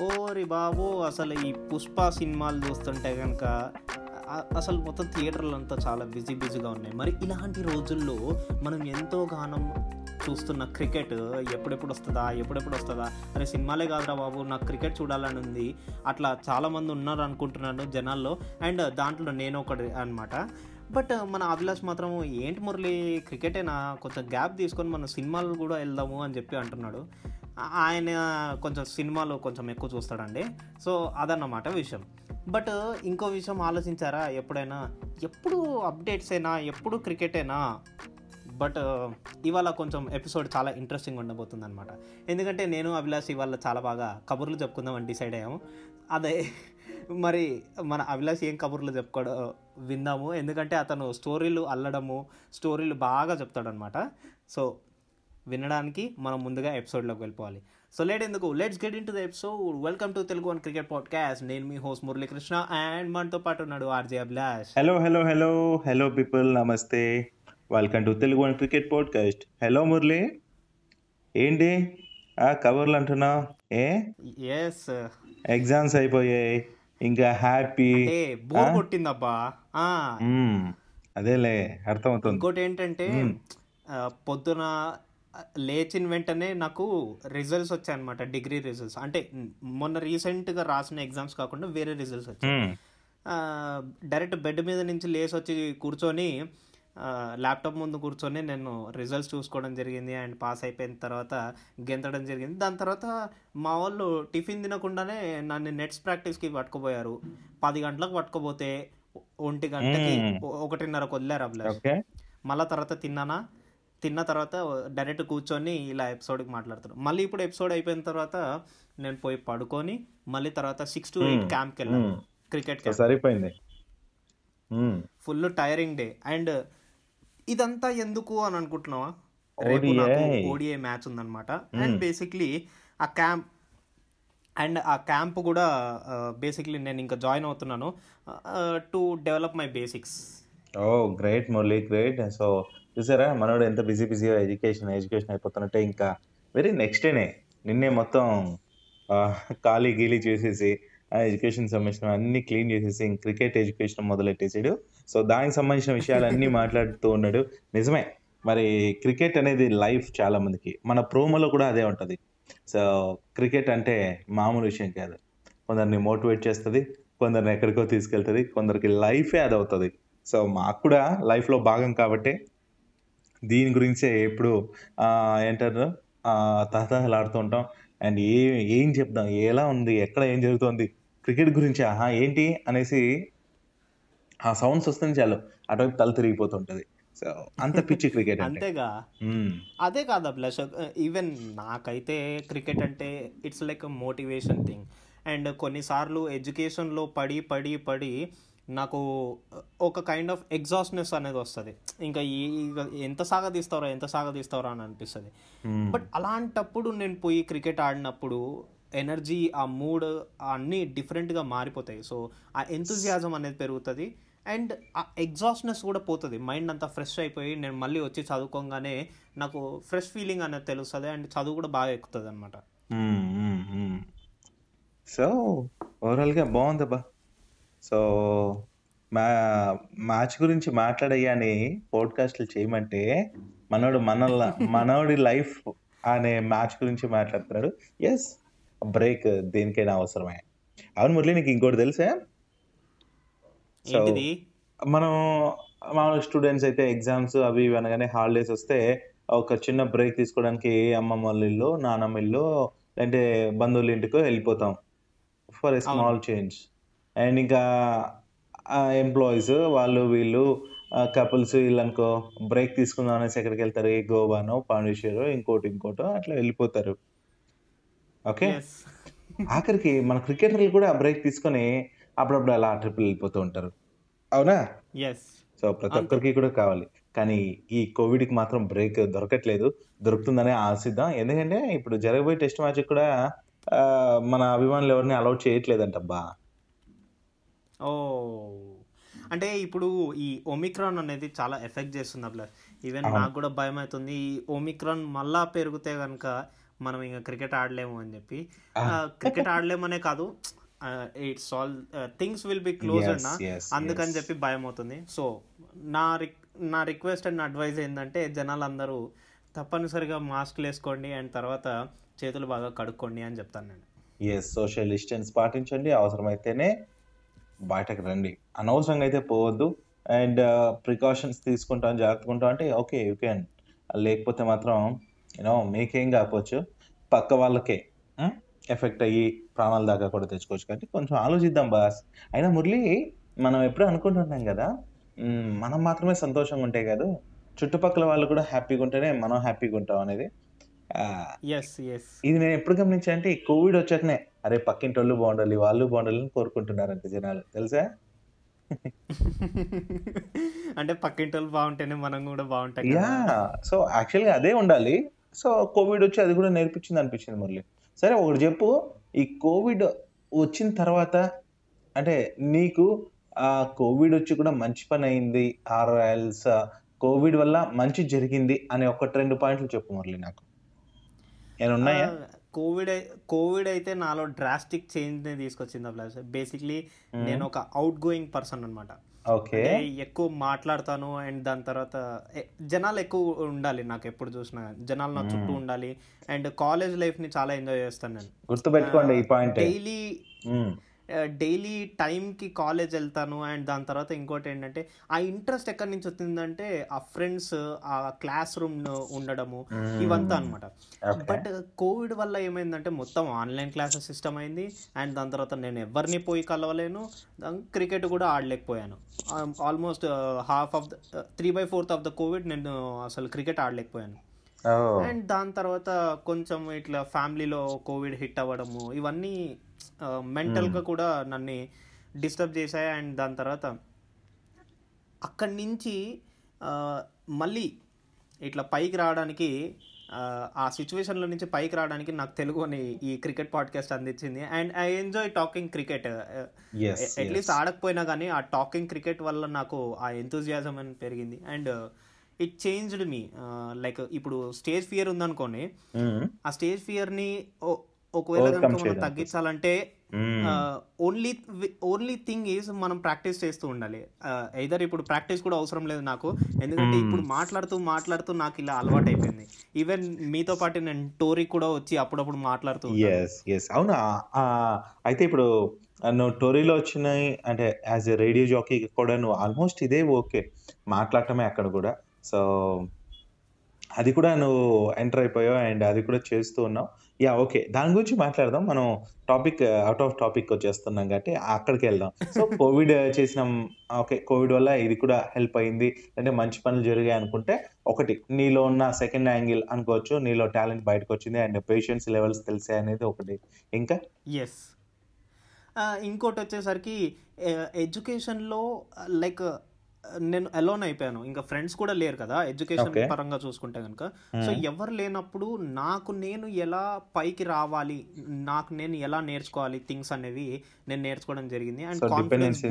ఓరి బాబు అసలు ఈ పుష్ప సినిమాలు చూస్తుంటే కనుక అసలు మొత్తం థియేటర్లు అంతా చాలా బిజీ బిజీగా ఉన్నాయి. మరి ఇలాంటి రోజుల్లో మనం ఎంతో గానం చూస్తున్న క్రికెట్ ఎప్పుడెప్పుడు వస్తుందా ఎప్పుడెప్పుడు వస్తుందా? అరే సినిమాలే కాదురా బాబు నాకు క్రికెట్ చూడాలని ఉంది. అట్లా చాలామంది ఉన్నారు అనుకుంటున్నాను జనాల్లో. అండ్ దాంట్లో నేను ఒకటి అనమాట బట్ మన అభిలాష్ మాత్రం ఏంటి మురళి క్రికెటేనా? కొంచెం గ్యాప్ తీసుకొని మన సినిమాలు కూడా వెళ్దాము అని చెప్పి అంటున్నాడు. ఆయన కొంచెం సినిమాలు కొంచెం ఎక్కువ చూస్తాడండి. సో అదన్నమాట విషయం. బట్ ఇంకో విషయం ఆలోచించారా? ఎప్పుడైనా? ఎప్పుడు అప్డేట్స్ అయినా ఎప్పుడు క్రికెటేనా బట్ ఇవాళ కొంచెం ఎపిసోడ్ చాలా ఇంట్రెస్టింగ్ ఉండబోతుంది అనమాట ఎందుకంటే నేను అభిలాష్ ఇవాళ చాలా బాగా కబుర్లు చెప్పుకుందామని డిసైడ్ అయ్యాము. అదే మరి మన అభిలాష్ ఏం కబుర్లు చెప్పుకోవడం విందాము. ఎందుకంటే అతను స్టోరీలు అల్లడము స్టోరీలు బాగా చెప్తాడనమాట సో వినడానికి మనం ముందుగా ఎపిసోడ్లోకి వెళ్ళిపోవాలి. సో లేట్ ఎందుకు? Let's get into the episode welcome to Telugu One cricket podcast నేను మీ హోస్ట్ మురళీకృష్ణ అండ్ మనతో పాటు ఉన్నాడు RJ Abhilash hello hello hello hello people నమస్తే welcome to Telugu One cricket podcast hello Murali. ఏంటి? ఆ కవర్లు అంటున్నా? ఏ? ఎస్ ఎగ్జామ్స్ అయిపోయాయి. ఇంకా హ్యాపీ ఏ బోర్ కొట్టిందబ్బా. ఆ, అదేలే అర్థమవుతుంది. ఇంకోటి ఏంటంటే ఆ, పొద్దున లేచిన వెంటనే నాకు రిజల్ట్స్ వచ్చాయన్నమాట డిగ్రీ రిజల్ట్స్ అంటే మొన్న రీసెంట్గా రాసిన ఎగ్జామ్స్ కాకుండా వేరే రిజల్ట్స్ వచ్చాయి. డైరెక్ట్ బెడ్ మీద నుంచి లేచి వచ్చి కూర్చొని ల్యాప్టాప్ ముందు కూర్చొని నేను రిజల్ట్స్ చూసుకోవడం జరిగింది అండ్ పాస్ అయిపోయిన తర్వాత గెంతడం జరిగింది. దాని తర్వాత మా వాళ్ళు టిఫిన్ తినకుండానే నన్ను నెట్స్ ప్రాక్టీస్కి పట్టుకుపోయారు. పది గంటలకు పట్టుకోపోతే ఒంటి గంటకి ఒకటిన్నరకు వదిలేరు ఓకే. మళ్ళా తర్వాత తిన్నానా? తిన్న తర్వాత డైరెక్ట్ కూర్చొని ఇలా ఎపిసోడ్కి మాట్లాడతారు మళ్ళీ ఇప్పుడు ఎపిసోడ్ అయిపోయిన తర్వాత నేను పోయి పడుకొని మళ్ళీ తర్వాత సిక్స్ టు ఎయిట్ క్యాంప్కి వెళ్ళాను క్రికెట్ సరిపోయింది. ఫుల్ టైరింగ్ డే అండ్ ఇదంతా ఎందుకు అని అనుకుంటున్నావా? ODI. ఓడిఐ మ్యాచ్ ఉందన్నమాట. And basically uh camp and uh camp కూడా బేసిక్లీ నేను ఇంకా జాయిన్ అవుతున్నాను. To develop my basics oh great Murali great so చూసారా? మనోడు ఎంత బిజీ బిజీగా ఎడ్యుకేషన్ ఎడ్యుకేషన్ అయిపోతున్నట్టే ఇంకా వెరీ నెక్స్ట్ డేనే నిన్నే మొత్తం ఖాళీ గీలీ చేసేసి ఎడ్యుకేషన్ సంబంధించిన అన్ని క్లీన్ చేసేసి క్రికెట్ ఎడ్యుకేషన్ మొదలెట్టేసాడు. సో దానికి సంబంధించిన విషయాలన్నీ మాట్లాడుతూ ఉన్నాడు. నిజమే. మరి క్రికెట్ అనేది లైఫ్ చాలా మందికి. మన ప్రోమోలో కూడా అదే ఉంటుంది. సో క్రికెట్ అంటే మామూలు విషయం కాదు. కొందరిని మోటివేట్ చేస్తుంది కొందరిని ఎక్కడికో తీసుకెళ్తుంది కొందరికి లైఫే అది అవుతుంది సో మాకు కూడా లైఫ్లో భాగం కాబట్టి దీని గురించే ఎప్పుడు ఏంటారు తహతహలాడుతూ ఉంటాం. అండ్ ఏ ఏం చెప్దాం? ఎలా ఉంది? ఎక్కడ ఏం జరుగుతుంది? క్రికెట్ గురించి ఆహా ఏంటి? అనేసి ఆ సౌండ్స్ వస్తుంది చాలు అటువైపు తల తిరిగిపోతుంటది. సో అంత పిచ్చి క్రికెట్ అంతేగా. అదే కాదు అభిలాష్. ఈవెన్ నాకైతే క్రికెట్ అంటే it's like motivation thing. And కొన్నిసార్లు ఎడ్యుకేషన్లో పడి పడి పడి నాకు ఒక కైండ్ ఆఫ్ ఎగ్జాస్ట్నెస్ అనేది వస్తుంది. ఇంకా ఈ ఎంత సాగదీస్తారో ఎంత సాగదీస్తారో అని అనిపిస్తుంది. బట్ అలాంటప్పుడు నేను పోయి క్రికెట్ ఆడినప్పుడు ఎనర్జీ ఆ మూడ్ అన్నీ డిఫరెంట్గా మారిపోతాయి. సో ఆ ఎంతుజియాజం అనేది పెరుగుతుంది. అండ్ ఆ ఎగ్జాస్ట్నెస్ కూడా పోతుంది. మైండ్ అంతా ఫ్రెష్ అయిపోయి నేను మళ్ళీ వచ్చి చదువుకోగానే నాకు ఫ్రెష్ ఫీలింగ్ అనేది తెలుస్తుంది. అండ్ చదువు కూడా బాగా ఎక్కుతుంది అనమాట. సో ఓవరాల్గా బాగుందబ్బా సో మా మ్యాచ్ గురించి మాట్లాడయ్యాని పోడ్కాస్ట్లు చేయమంటే మనోడు మన మనోడి లైఫ్ అనే మ్యాచ్ గురించి మాట్లాడుతున్నాడు. ఎస్ బ్రేక్ దేనికైనా అవసరమే. అవును మురళి నీకు ఇంకోటి తెలుసా? ఏంటిది? మనం మామూలు స్టూడెంట్స్ అయితే ఎగ్జామ్స్ అవి ఇవి అనగానే హాలిడేస్ వస్తే ఒక చిన్న బ్రేక్ తీసుకోవడానికి అమ్మమ్మ వాళ్ళ ఇల్లు నానమ్మ ఇల్లు లేదంటే బంధువుల ఇంటికో వెళ్ళిపోతాం. For a small change. And ఇంకా ఎంప్లాయీస్ వాళ్ళు వీళ్ళు కపుల్స్ వీళ్ళు అనుకో బ్రేక్ తీసుకుందాం అనేసి ఎక్కడికి వెళ్తారు? ఏ గోవానో పాండిచేరో ఇంకోటి ఇంకోటో అట్లా వెళ్ళిపోతారు. ఓకే? ఆఖరికి మన క్రికెటర్లు కూడా బ్రేక్ తీసుకొని అప్పుడప్పుడు అలా ట్రిపుల్ వెళ్ళిపోతూ ఉంటారు. అవునా? ఎస్ సో ప్రతి ఒక్కరికి కూడా కావాలి. కానీ ఈ కోవిడ్కి మాత్రం బ్రేక్ దొరకట్లేదు. దొరుకుతుందనే ఆశిద్దాం. ఎందుకంటే ఇప్పుడు జరగబోయే టెస్ట్ మ్యాచ్ కూడా మన అభిమానులు ఎవరిని అలౌట్ చేయట్లేదంటబ్బా. ఓ. అంటే ఇప్పుడు ఈ ఒమిక్రాన్ అనేది చాలా ఎఫెక్ట్ చేస్తుంది అట్లా ఈవెన్ నాకు కూడా భయం అవుతుంది. ఈ ఒమిక్రాన్ మళ్ళా పెరిగితే కనుక మనం ఇంకా క్రికెట్ ఆడలేము అని చెప్పి. క్రికెట్ ఆడలేమనే కాదు. It's all things will be close అన్న అందుకని. చెప్పి భయం అవుతుంది. సో నా రిక్ నా రిక్వెస్ట్ అండ్ అడ్వైజ్ ఏంటంటే జనాలందరూ తప్పనిసరిగా మాస్క్లు వేసుకోండి అండ్ తర్వాత చేతులు బాగా కడుక్కోండి అని చెప్తాను నేను. ఎస్ సోషల్ డిస్టెన్స్ పాటించండి. అవసరమైతేనే బయటకు రండి. అనవసరంగా అయితే పోవద్దు. అండ్ ప్రికాషన్స్ తీసుకుంటాం జాగ్రత్తగా అంటే ఓకే యూ క్యాన్ లేకపోతే మాత్రం యూనో మీకేం కాకపోవచ్చు పక్క వాళ్ళకే ఎఫెక్ట్ అయ్యి ప్రాణాల దాకా కూడా తెచ్చుకోవచ్చు. కాబట్టి కొంచెం ఆలోచిద్దాం బాస్. అయినా మురళి మనం ఎప్పుడూ అనుకుంటున్నాం కదా మనం మాత్రమే సంతోషంగా ఉంటే కాదు చుట్టుపక్కల వాళ్ళు కూడా హ్యాపీగా ఉంటేనే మనం హ్యాపీగా ఉంటాం అనేది. ఆ, ఎస్ ఎస్ ఇది నేను ఎప్పుడు గమనించా అంటే ఈ కోవిడ్ వచ్చాకనే అరే పక్కింటి వాళ్ళు బాగుండాలి వాళ్ళు బాగుండాలని కోరుకుంటున్నారంట జనాలు. తెలుసా? అంటే పక్కింటి వాళ్ళు బాగుంటేనే మనం కూడా బాగుంటాం యా సో యాక్చువల్గా అదే ఉండాలి. సో కోవిడ్ వచ్చి అది కూడా నేర్పించింది అనిపించింది మురళి. సరే ఒకటి చెప్పు. ఈ కోవిడ్ వచ్చిన తర్వాత అంటే నీకు ఆ కోవిడ్ వచ్చి కూడా మంచి పని అయింది ఆర్ ఎల్స్ కోవిడ్ వల్ల మంచి జరిగింది అనే ఒక రెండు పాయింట్లు చెప్పు మురళి నాకు. ఏమైనా ఉన్నాయా? కోవిడ్ కోవిడ్ అయితే నాలో డ్రాస్టిక్ చేంజ్ తీసుకొచ్చింది ప్లస్ బేసిక్లీ నేను ఒక అవుట్ గోయింగ్ పర్సన్ అనమాట ఎక్కువ మాట్లాడతాను అండ్ దాని తర్వాత జనాలు ఎక్కువ ఉండాలి నాకు ఎప్పుడు చూసినా జనాలు నా చుట్టూ ఉండాలి. అండ్ కాలేజ్ లైఫ్ని చాలా ఎంజాయ్ చేస్తాను నేను. గుర్తుపెట్టుకోండి ఈ పాయింట్. డైలీ డైలీ టైంకి కాలేజ్ వెళ్తాను. అండ్ దాని తర్వాత ఇంకోటి ఏంటంటే ఆ ఇంట్రెస్ట్ ఎక్కడి నుంచి వచ్చిందంటే ఆ ఫ్రెండ్స్ ఆ క్లాస్ రూమ్ ఉండడము ఇవంతా అనమాట బట్ కోవిడ్ వల్ల ఏమైందంటే మొత్తం ఆన్లైన్ క్లాసెస్ సిస్టమ్ అయింది. అండ్ దాని తర్వాత నేను ఎవరిని పోయి కలవలేను. క్రికెట్ కూడా ఆడలేకపోయాను. Almost half of the three by fourth of the COVID నేను అసలు క్రికెట్ ఆడలేకపోయాను. అండ్ దాని తర్వాత కొంచెం ఇట్లా ఫ్యామిలీలో కోవిడ్ హిట్ అవ్వడము ఇవన్నీ మెంటల్గా కూడా నన్ను డిస్టర్బ్ చేశాయి. అండ్ దాని తర్వాత అక్కడి నుంచి మళ్ళీ ఇట్లా పైకి రావడానికి ఆ, సిచ్యువేషన్లో నుంచి పైకి రావడానికి నాకు తెలుగు అని ఈ క్రికెట్ పాడ్కాస్ట్ అందించింది. And I enjoy talking cricket. At least ఆడకపోయినా కానీ ఆ టాకింగ్ క్రికెట్ వల్ల నాకు ఆ ఎంతూజియాజం అని పెరిగింది. And it changed me like ఇప్పుడు స్టేజ్ ఫియర్ ఉందనుకోండి ఆ స్టేజ్ ఫియర్ని ఒకవేళ కనుక మనం. తగ్గించాలంటే ఓన్లీ ఓన్లీ థింగ్ ఈజ్ మనం ప్రాక్టీస్ చేస్తూ ఉండాలి. ఐదర్ ఇప్పుడు ప్రాక్టీస్ కూడా అవసరం లేదు నాకు. ఎందుకంటే Hmm. ఇప్పుడు మాట్లాడుతూ మాట్లాడుతూ నాకు ఇలా అలవాటు అయిపోయింది ఈవెన్ మీతో పాటు నేను టోరీ కూడా వచ్చి అప్పుడప్పుడు మాట్లాడుతూ అవునా? అయితే ఇప్పుడు నువ్వు టోరీలో వచ్చినాయి అంటే యాజ్ ఎ రేడియో జాకీ కూడా నువ్వు ఆల్మోస్ట్ ఇదే ఓకే మాట్లాడటమే అక్కడ కూడా. సో అది కూడా నువ్వు ఎంటర్ అయిపోయావు అండ్ అది కూడా చేస్తూ ఉన్నావు. యా ఓకే దాని గురించి మాట్లాడదాం. మనం టాపిక్ అవుట్ ఆఫ్ టాపిక్ వచ్చేస్తున్నాం కాబట్టి అక్కడికి వెళ్దాం. సో కోవిడ్ చేసిన. ఓకే కోవిడ్ వల్ల ఇది కూడా హెల్ప్ అయింది. అంటే మంచి పనులు జరిగాయి అనుకుంటే ఒకటి నీలో ఉన్న సెకండ్ యాంగిల్ అనుకోవచ్చు. నీలో టాలెంట్ బయటకు వచ్చింది అండ్ పేషెన్స్ లెవెల్స్ తెలిసాయి అనేది ఒకటి. ఇంకా? ఎస్ ఇంకోటి వచ్చేసరికి ఎడ్యుకేషన్లో లైక్ నేను అలోన్ అయిపోయాను. ఇంకా ఫ్రెండ్స్ కూడా లేరు కదా ఎడ్యుకేషన్. పరంగా చూసుకుంటే కనుక సో ఎవరు లేనప్పుడు నాకు నేను ఎలా పైకి రావాలి నాకు నేను ఎలా నేర్చుకోవాలి థింగ్స్ అనేవి నేను నేర్చుకోవడం జరిగింది. అండ్ కాన్ఫిడెన్స్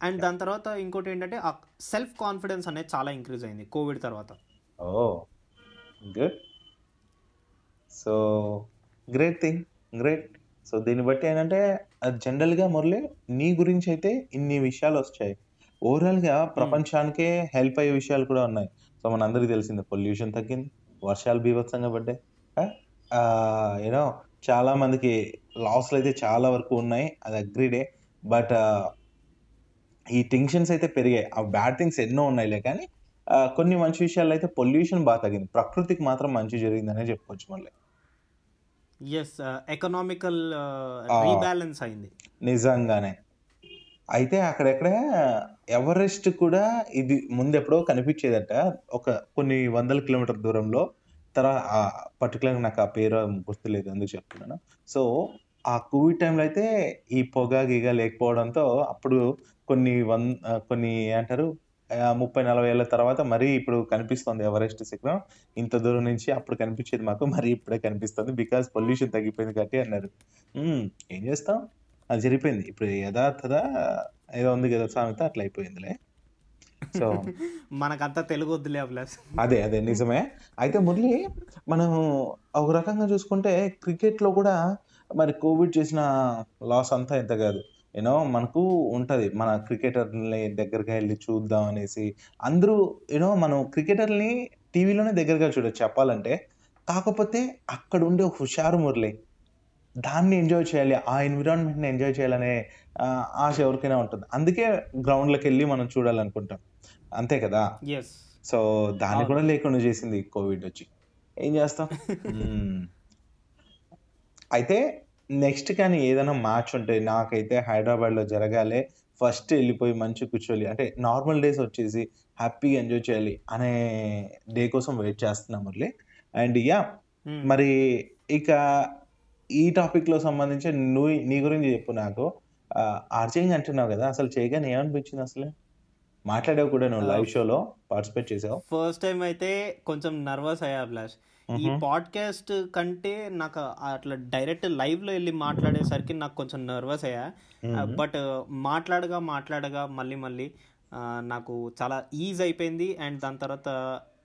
అండ్ దాని తర్వాత ఇంకోటి ఏంటంటే ఆ సెల్ఫ్ కాన్ఫిడెన్స్ అనేది చాలా ఇంక్రీజ్ అయింది కోవిడ్ తర్వాత. Good so great thing great so దీన్ని బట్టి ఏంటంటే జనరల్గా మురళి నీ గురించి అయితే ఇన్ని విషయాలు వచ్చాయి ఓవరాల్గా ప్రపంచానికే హెల్ప్ అయ్యే విషయాలు కూడా ఉన్నాయి. సో మనందరికీ తెలిసింది పొల్యూషన్ తగ్గింది వర్షాలు బీభత్సంగా పడ్డాయి. యూనో చాలా మందికి లాస్లు అయితే చాలా వరకు ఉన్నాయి అది అగ్రీడే. బట్ ఈ టెన్షన్స్ అయితే పెరిగాయి. ఆ బ్యాడ్ థింగ్స్ ఎన్నో ఉన్నాయిలే కానీ కొన్ని మంచి విషయాలు అయితే పొల్యూషన్ బాగా తగ్గింది. ప్రకృతికి మాత్రం మంచి జరిగిందనే చెప్పుకోవచ్చు మళ్ళీ. Yes economical. రీబ్యాలెన్స్ అయింది. నిజంగానే. అయితే అక్కడెక్కడ ఎవరెస్ట్ కూడా ఇది ముందెప్పుడో కనిపించేదట ఒక కొన్ని వందల కిలోమీటర్ దూరంలో. తర్వాత పర్టికులర్గా నాకు ఆ పేరు గుర్తులేదు అందుకు చెప్తున్నాను. సో ఆ కోవిడ్ టైంలో అయితే ఈ పొగ గిగ లేకపోవడంతో అప్పుడు కొన్ని వన్ ఆ, కొన్ని ఏమంటారు ఆ, ముప్పై నలభై ఏళ్ళ తర్వాత మరీ ఇప్పుడు కనిపిస్తుంది ఎవరెస్ట్ శిఖరం. ఇంత దూరం నుంచి అప్పుడు కనిపించేది మాకు మరి ఇప్పుడే కనిపిస్తుంది. బికాస్ పొల్యూషన్ తగ్గిపోయింది కాబట్టి అన్నారు. "మ్మ్, ఏం చేస్తాం? అది జరిగిపోయింది. ఇప్పుడు యథార్థత ఏదో ఉంది కదా సామెత అట్లా అయిపోయిందిలే. సో మనకంతా తెలుగు వద్దులే అభిలాష్ అదే అదే నిజమే. అయితే మురళి మనం ఒక రకంగా చూసుకుంటే క్రికెట్లో కూడా మరి కోవిడ్ చేసిన లాస్ అంతా ఇంత కాదు. యూనో మనకు ఉంటుంది. మన క్రికెటర్ని దగ్గరగా వెళ్ళి చూద్దాం అనేసి. అందరూ యూనో మనం క్రికెటర్ని టీవీలోనే దగ్గరగా చూడొచ్చు చెప్పాలంటే. కాకపోతే అక్కడ ఉండే హుషారు మురళి. దాన్ని ఎంజాయ్ చేయాలి. ఆ ఎన్విరాన్మెంట్ని ఎంజాయ్ చేయాలనే ఆశ ఎవరికైనా ఉంటుంది. అందుకే గ్రౌండ్లోకి వెళ్ళి మనం చూడాలనుకుంటాం. అంతే కదా? సో దాన్ని. కూడా లేకుండా చేసింది కోవిడ్ వచ్చి. ఏం చేస్తాం. అయితే నెక్స్ట్ కానీ ఏదైనా మ్యాచ్ ఉంటే నాకైతే హైదరాబాద్లో జరగాలి. ఫస్ట్ వెళ్ళిపోయి మంచి కూర్చోవాలి. అంటే నార్మల్ డేస్ వచ్చేసి హ్యాపీగా ఎంజాయ్ చేయాలి అనే డే కోసం వెయిట్ చేస్తున్నాం మురళి. అండ్ యా మరి ఇక ఈ టాపిక్లో సంబంధించి నువ్వు నీ గురించి చెప్పు నాకు. ఆర్చింగ్ అంటున్నావు కదా అసలు చేయగానే ఏమనిపించింది అసలు? మాట్లాడావు కూడా నువ్వు లైవ్ షోలో పార్టిసిపేట్ చేసావు. ఫస్ట్ టైం అయితే కొంచెం నర్వస్ అయ్యా అభిలాష్. ఈ. పాడ్కాస్ట్ కంటే నాకు అట్లా డైరెక్ట్ లైవ్లో వెళ్ళి మాట్లాడేసరికి నాకు కొంచెం నర్వస్ అయ్యా. బట్ మాట్లాడగా మాట్లాడగా మళ్ళీ మళ్ళీ నాకు చాలా ఈజ్ అయిపోయింది. అండ్ దాని తర్వాత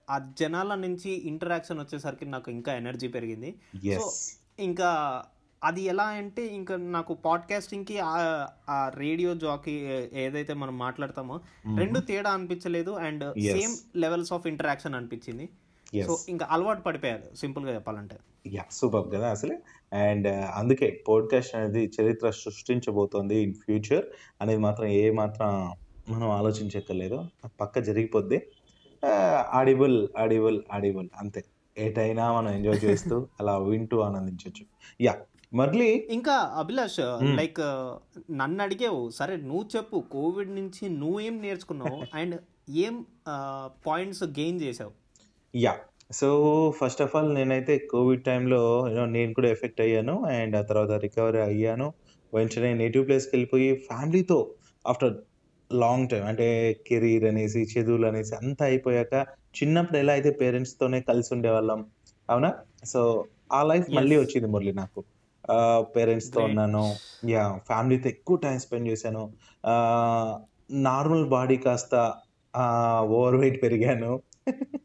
ఆ జనాల నుంచి ఇంటరాక్షన్ వచ్చేసరికి నాకు ఇంకా ఎనర్జీ పెరిగింది. సో ఇంకా అది ఎలా అంటే ఇంకా నాకు పాడ్కాస్టింగ్కి ఆ రేడియో జాకీ ఏదైతే మనం మాట్లాడతామో రెండు తేడా అనిపించలేదు. And. Same levels of interaction అనిపించింది. సో ఇంకా అలవాటు పడిపోయారు సింపుల్గా చెప్పాలంటే. యా సూపర్ కదా అసలు. అండ్ అందుకే పోడ్కాస్ట్ అనేది చరిత్ర సృష్టించబోతోంది ఇన్ ఫ్యూచర్ అనేది మాత్రం ఏ మాత్రం మనం ఆలోచించక్కర్లేదు. పక్క జరిగిపోద్ది. ఆడిబుల్ ఆడిబుల్ ఆడిబుల్ అంతే. ఏటైనా మనం ఎంజాయ్ చేస్తూ అలా వింటూ ఆనందించవచ్చు యా మళ్ళీ ఇంకా అభిలాష్ Hmm. లైక్ నన్ను అడిగావు సరే నువ్వు చెప్పు కోవిడ్ నుంచి నువ్వేం నేర్చుకున్నావు? అండ్ ఏం పాయింట్స్ గెయిన్ చేసావు? Yeah so first of all నేనైతే కోవిడ్ టైంలో యూనో నేను కూడా ఎఫెక్ట్ అయ్యాను. అండ్ ఆ తర్వాత రికవరీ అయ్యాను. వెంటనే నేటివ్ ప్లేస్కి వెళ్ళిపోయి ఫ్యామిలీతో ఆఫ్టర్ లాంగ్ టైం అంటే కెరీర్ అనేసి చదువులు అనేసి అంతా అయిపోయాక చిన్నప్పుడు ఎలా అయితే పేరెంట్స్తోనే కలిసి ఉండేవాళ్ళం అవునా? సో ఆ లైఫ్ మళ్ళీ. వచ్చింది మురళి నాకు. పేరెంట్స్తో. ఉన్నాను. యా ఫ్యామిలీతో ఎక్కువ టైం స్పెండ్ చేశాను. నార్మల్ బాడీ కాస్త ఓవర్ వెయిట్ పెరిగాను.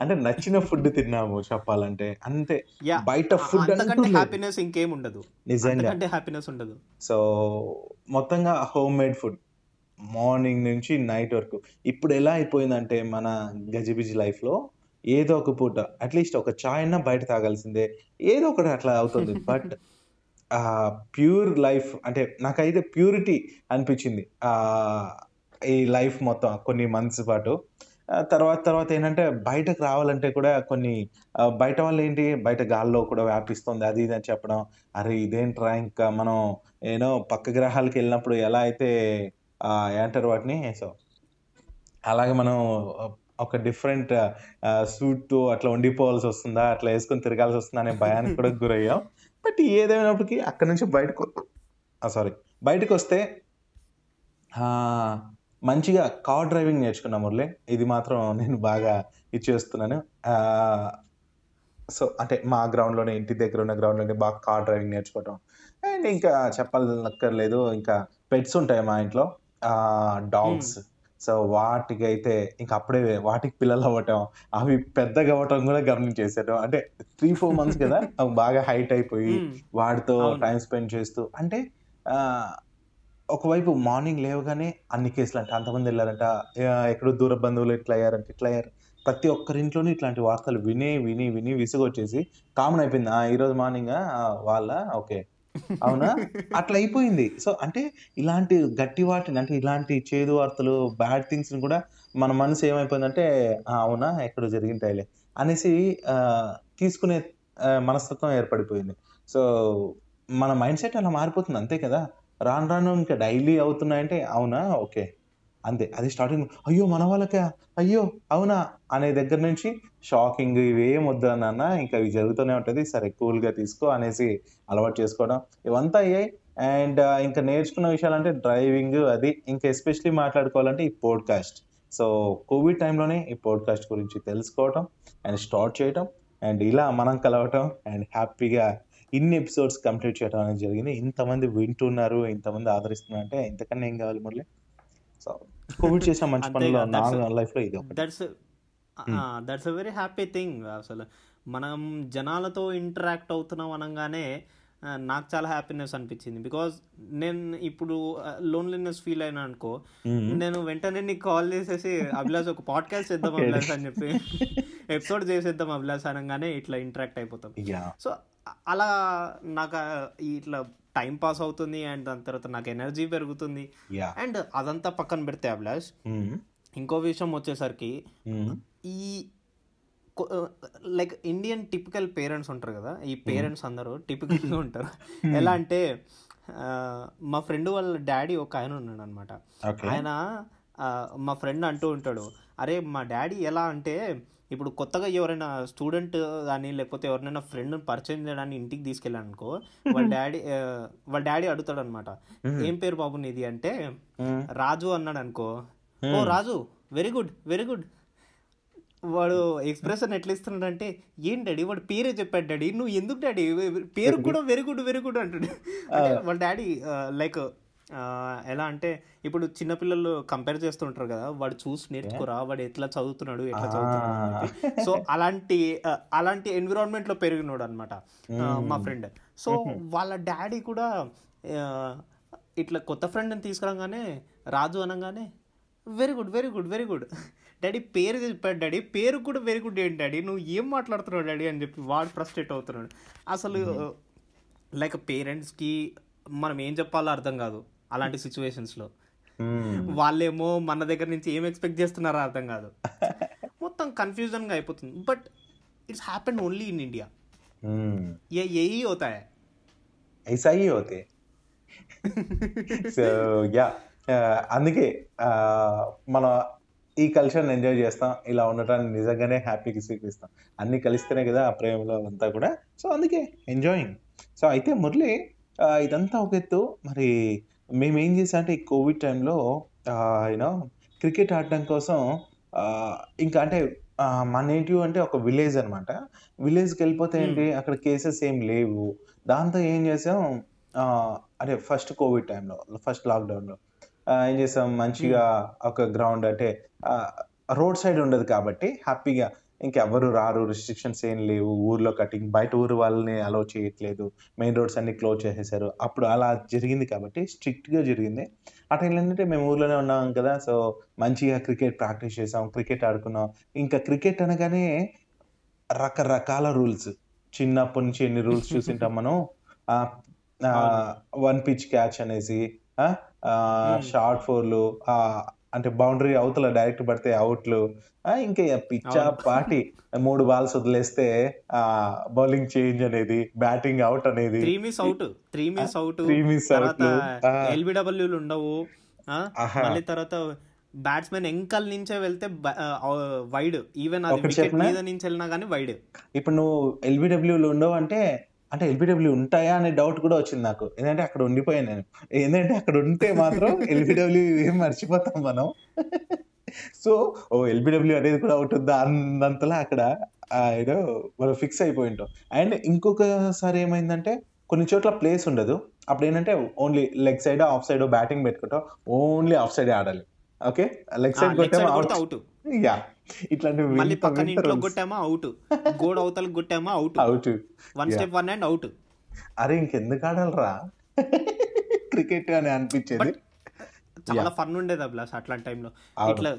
అంటే నచ్చిన ఫుడ్ తిన్నాము చెప్పాలంటే. అంతే. బయట ఫుడ్ అంతకంటే అంటూ. హ్యాపీనెస్ ఇంకేం ఉండదు. నిజంగా. అంతకంటే హ్యాపీనెస్ ఉండదు. సో మొత్తంగా హోమ్ మేడ్ ఫుడ్ మార్నింగ్ నుంచి నైట్ వరకు. ఇప్పుడు ఎలా అయిపోయిందంటే మన గజిబిజి లైఫ్లో ఏదో ఒక పూట అట్లీస్ట్ ఒక చాయ్ అన్నా బయట తాగాల్సిందే. ఏదో ఒకటి అట్లా అవుతుంది. బట్ ప్యూర్ లైఫ్ అంటే నాకైతే ప్యూరిటీ అనిపించింది. ఆ, ఈ లైఫ్ మొత్తం కొన్ని మంత్స్ పాటు. తర్వాత తర్వాత ఏంటంటే బయటకు రావాలంటే కూడా కొన్ని బయట వాళ్ళు ఏంటి బయట గాల్లో కూడా వ్యాపిస్తుంది అది ఇది అని చెప్పడం అరే ఇదేంట్రా ఇంకా మనం ఏనో పక్క గ్రహాలకు వెళ్ళినప్పుడు ఎలా అయితే ఏంటారు వాటిని సో అలాగే మనం ఒక డిఫరెంట్ సూట్ అట్లా ఉండిపోవాల్సి వస్తుందా అట్లా వేసుకొని తిరగాల్సి వస్తుందా అనే భయానికి కూడా గురయ్యాం. బట్ ఏదేమైనప్పటికీ అక్కడి నుంచి బయటకు సారీ బయటకు వస్తే మంచిగా కార్ డ్రైవింగ్ నేర్చుకున్నా మురళి. ఇది మాత్రం నేను బాగా ఇచ్చేస్తున్నాను. సో అంటే మా గ్రౌండ్లోనే ఇంటి దగ్గర ఉన్న గ్రౌండ్లోనే బాగా కార్ డ్రైవింగ్ నేర్చుకోవటం. అండ్ ఇంకా చెప్పాలక్కర్లేదు ఇంకా పెట్స్ ఉంటాయి మా ఇంట్లో. డాగ్స్ సో వాటికి అయితే ఇంకా అప్పుడే వాటికి పిల్లలు అవ్వటం అవి పెద్దగా అవ్వటం కూడా గమనించేసాను అంటే త్రీ ఫోర్ మంత్స్ కదా అవి బాగా హైట్ అయిపోయి Hmm. అవును. టైం స్పెండ్ చేస్తూ అంటే ఒకవైపు మార్నింగ్ లేవగానే అన్ని కేసులు అంట అంతమంది వెళ్ళారంట ఎక్కడో దూర బంధువులు ఇట్లా అయ్యారంట ఇట్లా అయ్యారు. ప్రతి ఒక్కరింట్లోనూ ఇట్లాంటి వార్తలు విని విని విని విసుగొచ్చేసి కామన్ అయిపోయింది. ఆ, ఈరోజు మార్నింగ్ వాళ్ళ ఓకే. అవునా? అట్లా అయిపోయింది. సో అంటే ఇలాంటి గట్టి వాటిని అంటే ఇలాంటి చేదు వార్తలు బ్యాడ్ థింగ్స్ని కూడా మన మనసు ఏమైపోయిందంటే అవునా ఎక్కడో జరిగింటాయిలే అనేసి తీసుకునే మనస్తత్వం ఏర్పడిపోయింది. సో మన మైండ్ సెట్ అలా మారిపోతుంది అంతే కదా? రాను రాను ఇంకా డైలీ అవుతున్నాయంటే అవునా? ఓకే. అంతే. అది స్టార్టింగ్. అయ్యో మన వాళ్ళకా? అయ్యో అవునా? అనే దగ్గర నుంచి షాకింగ్ ఇవేం వద్దా నాన్న ఇంకా ఇవి జరుగుతూనే ఉంటుంది. సరే కూల్గా తీసుకో అనేసి అలవాటు చేసుకోవడం. ఇవంతా అయ్యాయి అండ్ ఇంకా నేర్చుకున్న విషయాలు అంటే డ్రైవింగ్ అది. ఇంకా ఎస్పెషలీ మాట్లాడుకోవాలంటే ఈ పోడ్కాస్ట్. సో కోవిడ్ టైంలోనే ఈ పోడ్కాస్ట్ గురించి తెలుసుకోవటం అండ్ స్టార్ట్ చేయటం అండ్ ఇలా మనం కలవటం అండ్ హ్యాపీగా ఇన్ని ఎపిసోడ్స్ కంప్లీట్ చేయడం అనేది జరిగింది. ఇంతమంది వింటున్నారు ఇంతమంది ఆదరిస్తున్నారు అంటే ఇంతకన్నా ఏం కావాలి మురళి? సో కోవిడ్ చేసిన మంచి పనులు నా లైఫ్లో ఇది that's that's a very happy thing అసలు. మనం జనాలతో ఇంటరాక్ట్ అవుతున్నాం అనగానే నాకు చాలా హ్యాపీనెస్ అనిపించింది. బికాజ్ నేను ఇప్పుడు లోన్లీనెస్ ఫీల్ అయినా అనుకో నేను వెంటనే నీకు కాల్ చేసేసి అభిలాష్ ఒక పాడ్కాస్ట్ చేద్దాం అభిలాష్ అని చెప్పి ఎపిసోడ్ చేసేద్దాం అభిలాష్ అనగానే ఇట్లా ఇంటరాక్ట్ అయిపోతాం. సో అలా నాకు ఇట్లా టైం పాస్ అవుతుంది అండ్ దాని తర్వాత నాకు ఎనర్జీ పెరుగుతుంది. అండ్ అదంతా పక్కన పెడితే అభిలాష్ ఇంకో విషయం వచ్చేసరికి ఈ లైక్ ఇండియన్ టిపికల్ పేరెంట్స్ ఉంటారు కదా ఈ పేరెంట్స్ అందరూ టిపికల్గా ఉంటారు. ఎలా అంటే మా ఫ్రెండ్ వాళ్ళ డాడీ ఒక ఆయన ఉన్నాడు అనమాట ఆయన మా ఫ్రెండ్ అంటూ ఉంటాడు అరే మా డాడీ ఎలా అంటే ఇప్పుడు కొత్తగా ఎవరైనా స్టూడెంట్ కానీ లేకపోతే ఎవరినైనా ఫ్రెండ్ పరిచయం చేయడానికి ఇంటికి తీసుకెళ్ళాను అనుకో వాళ్ళ డాడీ వాళ్ళ డాడీ అడుగుతాడు అనమాట ఏం పేరు బాబు నీది? అంటే రాజు అన్నాడు అనుకో ఓ Raju very good very good వాడు ఎక్స్ప్రెషన్ ఎట్లా ఇస్తున్నాడు అంటే ఏం డాడీ వాడు పేరే చెప్పాడు డాడీ నువ్వు ఎందుకు డాడీ? పేరు కూడా వెరీ గుడ్ వెరీ గుడ్ అంటాడు అంటే వాళ్ళ డాడీ లైక్ ఎలా అంటే ఇప్పుడు చిన్నపిల్లలు కంపేర్ చేస్తుంటారు కదా వాడు చూసి నేర్చుకోరా వాడు ఎట్లా చదువుతున్నాడు ఎట్లా చదువుతున్నాడు. సో అలాంటి అలాంటి ఎన్విరాన్మెంట్లో పెరిగినాడు అనమాట మా ఫ్రెండ్ సో వాళ్ళ డాడీ కూడా ఇట్లా కొత్త ఫ్రెండ్ని తీసుకురాగానే రాజు అనగానే very good very good very good daddy పేరు చెప్పాడు డాడీ పేరు కూడా వెరీ గుడ్ ఏంటి డాడీ నువ్వు ఏం మాట్లాడుతున్నావు డాడీ అని చెప్పి వాడు ఫ్రస్ట్రేట్ అవుతున్నాడు. అసలు లైక్ పేరెంట్స్కి మనం ఏం చెప్పాలో అర్థం కాదు. అలాంటి సిచ్యువేషన్స్లో వాళ్ళేమో మన దగ్గర నుంచి ఏం ఎక్స్పెక్ట్ చేస్తున్నారో అర్థం కాదు మొత్తం కన్ఫ్యూజన్గా అయిపోతుంది but it's happen only in India ये यही होता है ऐसा ही होते సో యా అందుకే ఆ, మన ఈ కల్చర్ని ఎంజాయ్ చేస్తాం ఇలా ఉండటాన్ని నిజంగానే హ్యాపీకి స్వీకరిస్తాం అన్ని కలిస్తేనే కదా ఆ ప్రేమలో అంతా కూడా సో అందుకే ఎంజాయింగ్ సో అయితే మురళి ఆ, ఇదంతా ఒక ఎత్తు మరి మేము ఏం చేసాం అంటే ఈ కోవిడ్ టైంలో యూనో క్రికెట్ ఆడడం కోసం ఇంకా అంటే మా నేటివ్ అంటే ఒక విలేజ్ అనమాట విలేజ్కి వెళ్ళిపోతే ఏంటి అక్కడ కేసెస్ ఏం లేవు. దాంతో ఏం చేసాం అంటే ఫస్ట్ కోవిడ్ టైంలో ఫస్ట్ లాక్డౌన్లో ఏం చేసాం మంచిగా ఒక గ్రౌండ్ అంటే రోడ్ సైడ్ ఉండదు కాబట్టి హ్యాపీగా ఇంకెవరు రారు రిస్ట్రిక్షన్స్ ఏం లేవు. ఊర్లో కటింగ్ బయట ఊరు వాళ్ళని అలౌ చేయట్లేదు. మెయిన్ రోడ్స్ అన్ని క్లోజ్ చేసేసారు. అప్పుడు అలా జరిగింది కాబట్టి స్ట్రిక్ట్గా జరిగింది. ఆ టైంలో ఏంటంటే మేము ఊర్లోనే ఉన్నాం కదా సో మంచిగా క్రికెట్ ప్రాక్టీస్ చేసాం క్రికెట్ ఆడుకున్నాం. ఇంకా క్రికెట్ అనగానే రకరకాల రూల్స్ చిన్నప్పటి నుంచి ఎన్ని రూల్స్ చూసింటాం మనం? వన్ పిచ్ క్యాచ్ అనేసి షార్ట్ ఫోర్లు అంటే బౌండరీ అవతల డైరెక్ట్ పడితే అవుట్లు ఇంకా పిచ్చా. పాటి మూడు బాల్స్ వదిలేస్తే ఆ బౌలింగ్ చేంజ్ అనేది బ్యాటింగ్ అవుట్ అనేది three miss out three miss out తర్వాత out. ఆ. ఎల్బిడబ్ల్యూలు ఉండవు. మళ్ళీ తర్వాత బ్యాట్స్మెన్ ఎంకల్ నుంచే వెళ్తే వైడ్ ఈవెన్ అది వికెట్? మీద నుంచి వెళ్ళినా కానీ వైడ్ ఇప్పుడు నువ్వు ఎల్బిడబ్ల్యూలు ఉండవు అంటే అంటే ఎల్బిడబ్ల్యూ ఉంటాయా అనే డౌట్ కూడా వచ్చింది నాకు. ఏంటంటే అక్కడ ఉండిపోయాను నేను. ఏంటంటే అక్కడ ఉంటే మాత్రం ఎల్బిడబ్ల్యూ ఏం మర్చిపోతాం మనం. సో ఓ ఎల్బిడబ్ల్యూ అనేది కూడా ఉంటుందా అన్నంతలా అక్కడ ఏదో మనం ఫిక్స్ అయిపోయి ఉంటాం అండ్ ఇంకొకసారి ఏమైందంటే కొన్ని చోట్ల ప్లేస్ ఉండదు. అప్పుడు ఏంటంటే only leg side off side batting పెట్టుకుంటాం. ఓన్లీ ఆఫ్ సైడ్ ఆడాలి. Okay leg side out yeah ఇట్లాంటి మళ్ళీ పక్కన ఇంట్లో కొట్టామా? అవుట్. గోడ అవతలకు కొట్టామా? Out. Out. One. Step one and out అరే ఇంకెందుకు ఆడాలరా? క్రికెట్ అని అనిపించేది. చాలా ఫన్ ఉండేది అభిలాష్ అట్లాంటి టైంలో. ఇట్లా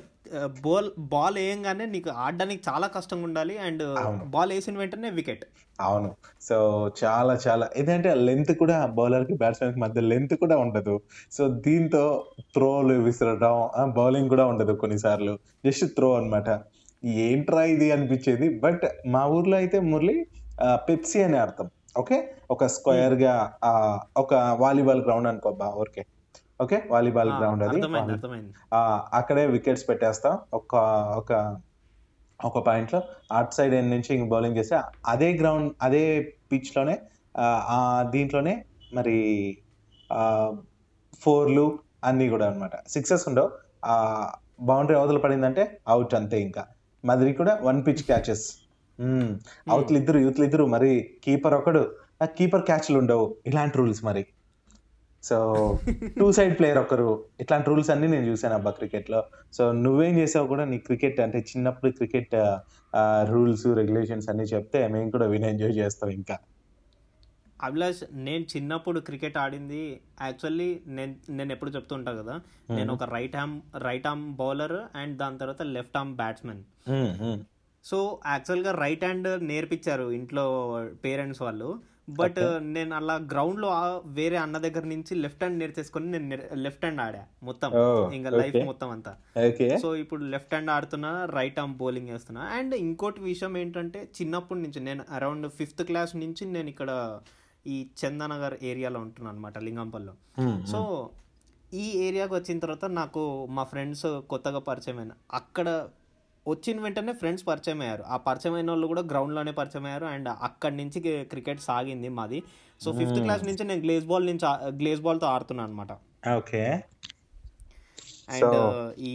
బాల్ బాల్ వేయంగానే నీకు ఆడడానికి చాలా కష్టంగా ఉండాలి. అండ్. బాల్ వేసిన వెంటనే వికెట్ అవును. సో చాలా చాలా. ఏంటంటే లెంత్ కూడా బౌలర్కి బ్యాట్స్మెన్కి మధ్య లెంత్ కూడా ఉండదు. సో దీంతో త్రోలు విసరడం బౌలింగ్ కూడా ఉండదు కొన్నిసార్లు. జస్ట్ త్రో అన్నమాట. ఏంట్రా ఇది అనిపించేది? బట్ మా ఊర్లో అయితే మురళి పెప్సీ అని అర్థం ఓకే? ఒక స్క్వేర్గా ఆ, ఒక వాలీబాల్ గ్రౌండ్ అనుకోబ్బా ఊరికే. ఓకే? వాలీబాల్ గ్రౌండ్ అది. అక్కడే వికెట్స్ పెట్టేస్తాం. ఒక ఒక ఒక పాయింట్లో అట్ సైడ్ ఎండ్ నుంచి ఇంక బౌలింగ్ చేస్తే అదే గ్రౌండ్ అదే పిచ్లోనే ఆ దీంట్లోనే మరి ఫోర్లు అన్నీ కూడా అనమాట సిక్సెస్ ఉండవు. ఆ బౌండరీ అవతల పడిందంటే అవుట్ అంతే ఇంకా. మదిరి కూడా వన్ పిచ్ క్యాచెస్ అవతలు ఇద్దరు యూత్లు ఇద్దరు మరి కీపర్ ఒకడు. ఆ కీపర్ క్యాచ్లు ఉండవు. ఇలాంటి రూల్స్ మరి. సో టూ సైడ్ ప్లేయర్ ఒకరు. ఇట్లాంటి రూల్స్ అన్ని నేను చూసాను అబ్బా క్రికెట్లో సో నువ్వేం చేసావు కూడా నీ క్రికెట్ అంటే చిన్నప్పుడు క్రికెట్ రూల్స్ రెగ్యులేషన్స్ అన్ని చెప్తే మేము కూడా విని ఎంజాయ్ చేస్తాం ఇంకా. అభిలాష్ నేను చిన్నప్పుడు క్రికెట్ ఆడింది. యాక్చువల్లీ నేను నేను ఎప్పుడు చెప్తుంటా కదా నేను ఒక right hand right arm bowler and దాని తర్వాత లెఫ్ట్ ఆర్మ్ బ్యాట్స్మెన్. సో యాక్చువల్గా రైట్ హ్యాండ్ నేర్పించారు ఇంట్లో పేరెంట్స్ వాళ్ళు. బట్ నేను అలా గ్రౌండ్లో వేరే అన్న దగ్గర నుంచి లెఫ్ట్ హ్యాండ్ నేర్చేసుకొని నేను లెఫ్ట్ హ్యాండ్ ఆడా మొత్తం. ఇంకా లైఫ్. మొత్తం అంతా. సో ఇప్పుడు లెఫ్ట్ హ్యాండ్ ఆడుతున్నా రైట్ ఆర్మ్ బౌలింగ్ వేస్తున్నా అండ్ ఇంకోటి విషయం ఏంటంటే చిన్నప్పటి నుంచి నేను అరౌండ్ ఫిఫ్త్ క్లాస్ నుంచి నేను ఇక్కడ ఈ చందనగర్ ఏరియాలో ఉంటున్నాను అనమాట లింగంపల్లిలో. మ్మ్, సో ఈ ఏరియాకి వచ్చిన తర్వాత నాకు మా ఫ్రెండ్స్ కొత్తగా పరిచయం అయిన అక్కడ వచ్చిన వెంటనే ఫ్రెండ్స్ పరిచయం అయ్యారు. ఆ పరిచయం అయిన వాళ్ళు కూడా గ్రౌండ్లోనే పరిచయం అయ్యారు. అండ్ అక్కడి నుంచి క్రికెట్ సాగింది మాది. సో ఫిఫ్త్ క్లాస్ నుంచి నేను గ్లేజ్ బాల్ నుంచి గ్లేజ్ బాల్తో ఆడుతున్నాను అనమాట ఓకే. అండ్ ఈ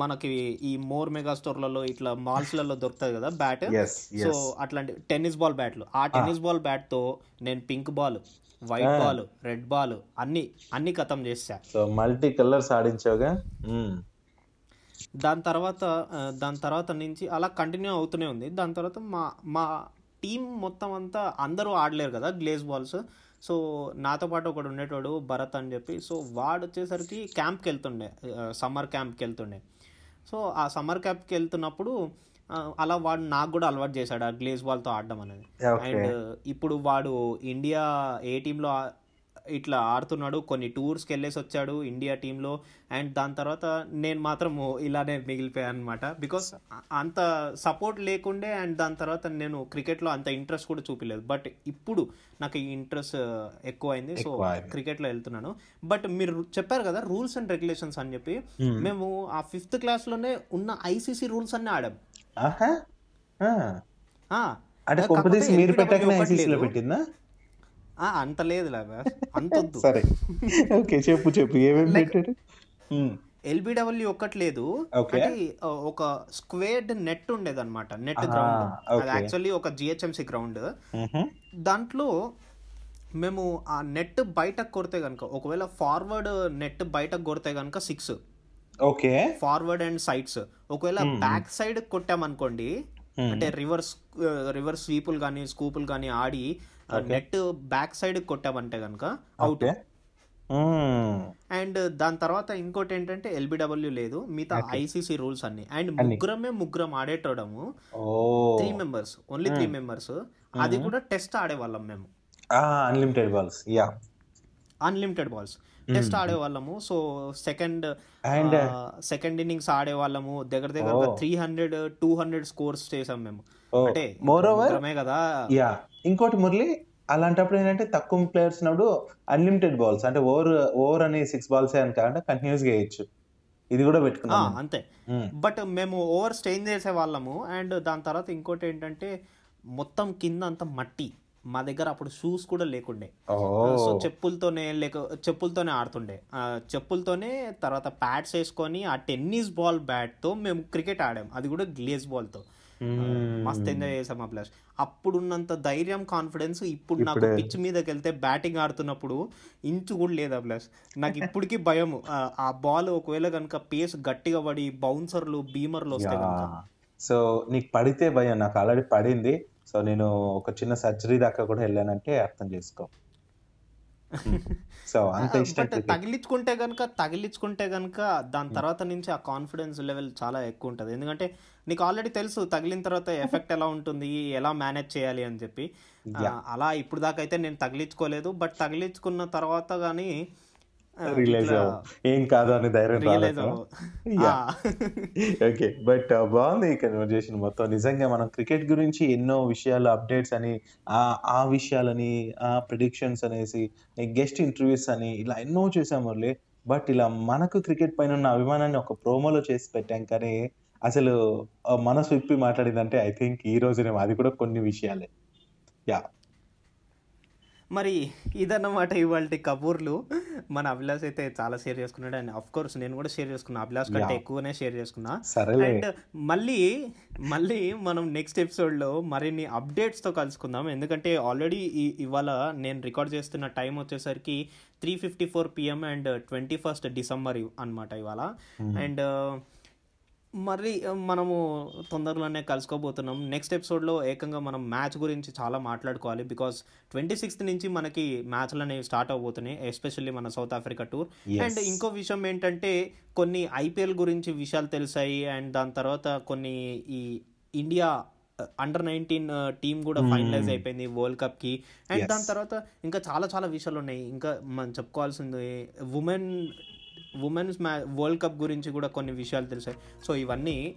మనకి ఈ మోర్ మెగా స్టోర్లలో ఇట్లా మాల్స్లలో దొరుకుతుంది కదా బ్యాట్. సో అట్లాంటి టెన్నిస్ బాల్ బ్యాట్లు. ఆ టెన్నిస్ బాల్ బ్యాట్తో నేను pink ball white ball red ball అన్ని అన్ని ఖతం చేసా సో మల్టీ కలర్స్ ఆడించావుగా? మ్మ్. దాని తర్వాత దాని తర్వాత నుంచి అలా కంటిన్యూ అవుతూనే ఉంది. దాని తర్వాత మా మా టీం మొత్తం అంతా అందరూ ఆడలేరు కదా గ్లేజ్ బాల్స్ సో నాతో పాటు ఒకడు ఉండేటోడు భరత్ అని చెప్పి. సో వాడు వచ్చేసరికి క్యాంప్కి వెళ్తుండే సమ్మర్ క్యాంప్కి వెళ్తుండే. సో ఆ సమ్మర్ క్యాంప్కి వెళ్తున్నప్పుడు అలా వాడు నాకు కూడా అలవాటు చేశాడు ఆ గ్లేజ్ బాల్తో ఆడడం అనేది. అండ్ ఇప్పుడు వాడు ఇండియా ఏ టీంలో ఇట్లా ఆడుతున్నాడు కొన్ని టూర్స్కి వెళ్ళేసి వచ్చాడు ఇండియా టీంలో. అండ్ దాని తర్వాత నేను మాత్రం ఇలానే మిగిలిపోయాను అనమాట బికాస్ అంత సపోర్ట్ లేకుండే అండ్ దాని తర్వాత నేను క్రికెట్లో అంత ఇంట్రెస్ట్ కూడా చూపించలేదు బట్ ఇప్పుడు నాకు ఈ ఇంట్రెస్ట్ ఎక్కువ అయింది సో ఎక్కువైంది. క్రికెట్లో వెళ్తున్నాను. బట్ మీరు చెప్పారు కదా రూల్స్ అండ్ రెగ్యులేషన్స్ అని చెప్పి. మేము ఆ ఫిఫ్త్ క్లాస్లోనే ఉన్న ఐసీసీ రూల్స్ అన్నీ ఆడాం. అంటే మీరు. పెట్టిందా? అంత లేదు అంత సరే. ఓకే చెప్పు చెప్పు. ఏమేమి పెట్టారు. ఎల్బిడబ్ల్యూ ఒక్కటి లేదు. ఒక స్క్వేర్డ్ నెట్ ఉండేది అనమాట నెట్ గ్రౌండ్. అది. యాక్చువల్లీ ఒక జిహెచ్ఎంసి గ్రౌండ్. దాంట్లో మేము ఆ నెట్ బయటకు కొడితే కనుక ఒకవేళ ఫార్వర్డ్ నెట్ బయటకు కొడితే కనుక six. Okay. Forward and sides. ఒకవేళ బ్యాక్ సైడ్ కొట్టామనుకోండి. అంటే రివర్స్ రివర్స్ స్వీపులు కానీ స్కూపులు కానీ ఆడి నెట్ బ్యాక్ సైడ్ కొట్టామంటే కనుక అవుట్. మ్మ్. అండ్ దాని తర్వాత ఇంకోటి ఏంటంటే ఎల్బిడబ్ల్యూ లేదు మిగతా ఐసీసీ రూల్స్ అన్ని. అండ్ ముగ్గురమే ముగ్గురం ఆడేటోడము. Three members only three members అది కూడా టెస్ట్ ఆడేవాళ్ళం మేము. Unlimited balls yeah unlimited balls test ఆడేవాళ్ళము. So second And- second innings ఆడేవాళ్ళము. దగ్గర దగ్గర three hundred two hundred scores చేసాం మేము. Oh, అంటే moreover- ముగ్గురమే కదా. యా ఇంకోటి మురళి అలాంటప్పుడు ఏంటంటే తక్కువ ప్లేయర్స్ ఉన్నప్పుడు అన్లిమిటెడ్ బాల్స్ అంటే ఓవర్ ఓవర్ అని సిక్స్ బాల్స్ అని కాకుండా కంటిన్యూస్గా వేయచ్చు. ఇది కూడా పెట్టుకున్నాం అంతే. బట్ మేము ఓవర్ స్టేన్ చేసే వాళ్ళము అండ్ దాని తర్వాత ఇంకోటి ఏంటంటే మొత్తం కింద అంతా మట్టి. మా దగ్గర అప్పుడు షూస్ కూడా లేకుండే. సో చెప్పులతోనే లేక చెప్పులతోనే ఆడుతుండే. చెప్పులతోనే తర్వాత ప్యాడ్స్ వేసుకొని ఆ టెన్నిస్ బాల్ బ్యాట్తో మేము క్రికెట్ ఆడాం. అది కూడా గ్లేజ్ బాల్తో. మస్త్ ఎంజాయ్ చేసాం ఆ ప్లస్ అప్పుడున్నంత ధైర్యం కాన్ఫిడెన్స్ ఇప్పుడు నాకు పిచ్ మీదకి వెళ్తే బ్యాటింగ్ ఆడుతున్నప్పుడు ఇంచు కూడా లేదు ఆ ప్లస్ నాకు ఇప్పటికీ భయం. ఆ- బాల్ ఒకవేళ కనుక పేస్ గట్టిగా పడి బౌన్సర్లు బీమర్లు వస్తే కనుక సో నీకు పడితే భయం. నాకు ఆల్రెడీ పడింది. సో నేను ఒక చిన్న సర్జరీ దాకా కూడా వెళ్ళానంటే అర్థం చేసుకో. సో అంత బట్ తగిలించుకుంటే కనుక తగిలించుకుంటే కనుక దాని తర్వాత నుంచి ఆ కాన్ఫిడెన్స్ లెవెల్ చాలా ఎక్కువ ఉంటుంది. ఎందుకంటే నీకు ఆల్రెడీ తెలుసు తగిలిన తర్వాత ఎఫెక్ట్ ఎలా ఉంటుంది ఎలా మేనేజ్ చేయాలి అని చెప్పి. ఆ, అలా ఇప్పుడు దాకా అయితే నేను తగిలించుకోలేదు. బట్ తగిలించుకున్న తర్వాత కానీ రియలైజ్ ఏం కాదు అని ధైర్యం రాలేదు? ఓకే బట్ బాగుంది ఈ కన్వర్జేషన్ మొత్తం. నిజంగా మనం క్రికెట్ గురించి ఎన్నో విషయాలు అప్డేట్స్ అని ఆ ఆ విషయాలని ఆ ప్రిడిక్షన్స్ అనేసి గెస్ట్ ఇంటర్వ్యూస్ అని ఇలా ఎన్నో చూసాం మురళి. బట్ ఇలా మనకు క్రికెట్ పైన ఉన్న అభిమానాన్ని ఒక ప్రోమోలో చేసి పెట్టాం కానీ అసలు మనసు విప్పి మాట్లాడిందంటే ఐ థింక్ ఈ రోజునే అది కూడా కొన్ని విషయాలే. యా మరి ఇదన్నమాట ఇవాళ కబూర్లు. మన అభిలాష్ అయితే చాలా షేర్ చేసుకున్నాడు. అండ్ అఫ్ కోర్స్ నేను కూడా షేర్ చేసుకున్నా. అభిలాష్ కంటే. ఎక్కువనే షేర్ చేసుకున్నా. అండ్ మళ్ళీ మళ్ళీ మనం నెక్స్ట్ ఎపిసోడ్లో మరిన్ని అప్డేట్స్తో కలుసుకుందాం. ఎందుకంటే ఆల్రెడీ ఇవాళ నేను రికార్డ్ చేస్తున్న టైం వచ్చేసరికి three fifty four PM and twenty first December అనమాట ఇవాళ అండ్ మరి మనము తొందరలోనే కలుసుకోబోతున్నాం నెక్స్ట్ ఎపిసోడ్లో ఏకంగా మనం మ్యాచ్ గురించి చాలా మాట్లాడుకోవాలి బికాస్ ట్వంటీ సిక్స్త్ నుంచి మనకి మ్యాచ్లు అనేవి స్టార్ట్ అవబోతున్నాయి ఎస్పెషల్లీ మన సౌత్ ఆఫ్రికా టూర్. అండ్ ఇంకో విషయం ఏంటంటే కొన్ని ఐపీఎల్ గురించి విషయాలు తెలిసాయి అండ్ దాని తర్వాత కొన్ని ఈ ఇండియా అండర్ నైన్టీన్ టీం కూడా Hmm. ఫైనలైజ్ అయిపోయింది వరల్డ్ కప్కి అండ్. దాని తర్వాత ఇంకా చాలా చాలా విషయాలు ఉన్నాయి ఇంకా మనం చెప్పుకోవాల్సింది ఉమెన్ ఉమెన్స్ మ్యా వరల్డ్ కప్ గురించి కూడా కొన్ని విషయాలు తెలిసాయి. సో ఇవన్నీ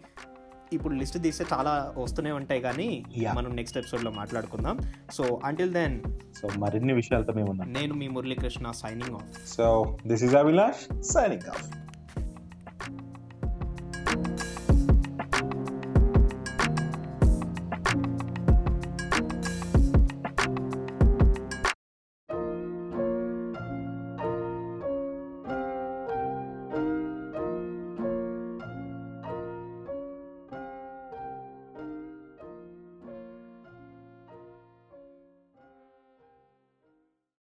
ఇప్పుడు లిస్ట్ తీస్తే చాలా వస్తూనే ఉంటాయి కానీ. మనం నెక్స్ట్ ఎపిసోడ్లో మాట్లాడుకుందాం. సో అంటిల్ దెన్ సో మరిన్ని విషయాలతో మేము నేను మీ Muralikrishna signing off so this is Abhilash signing off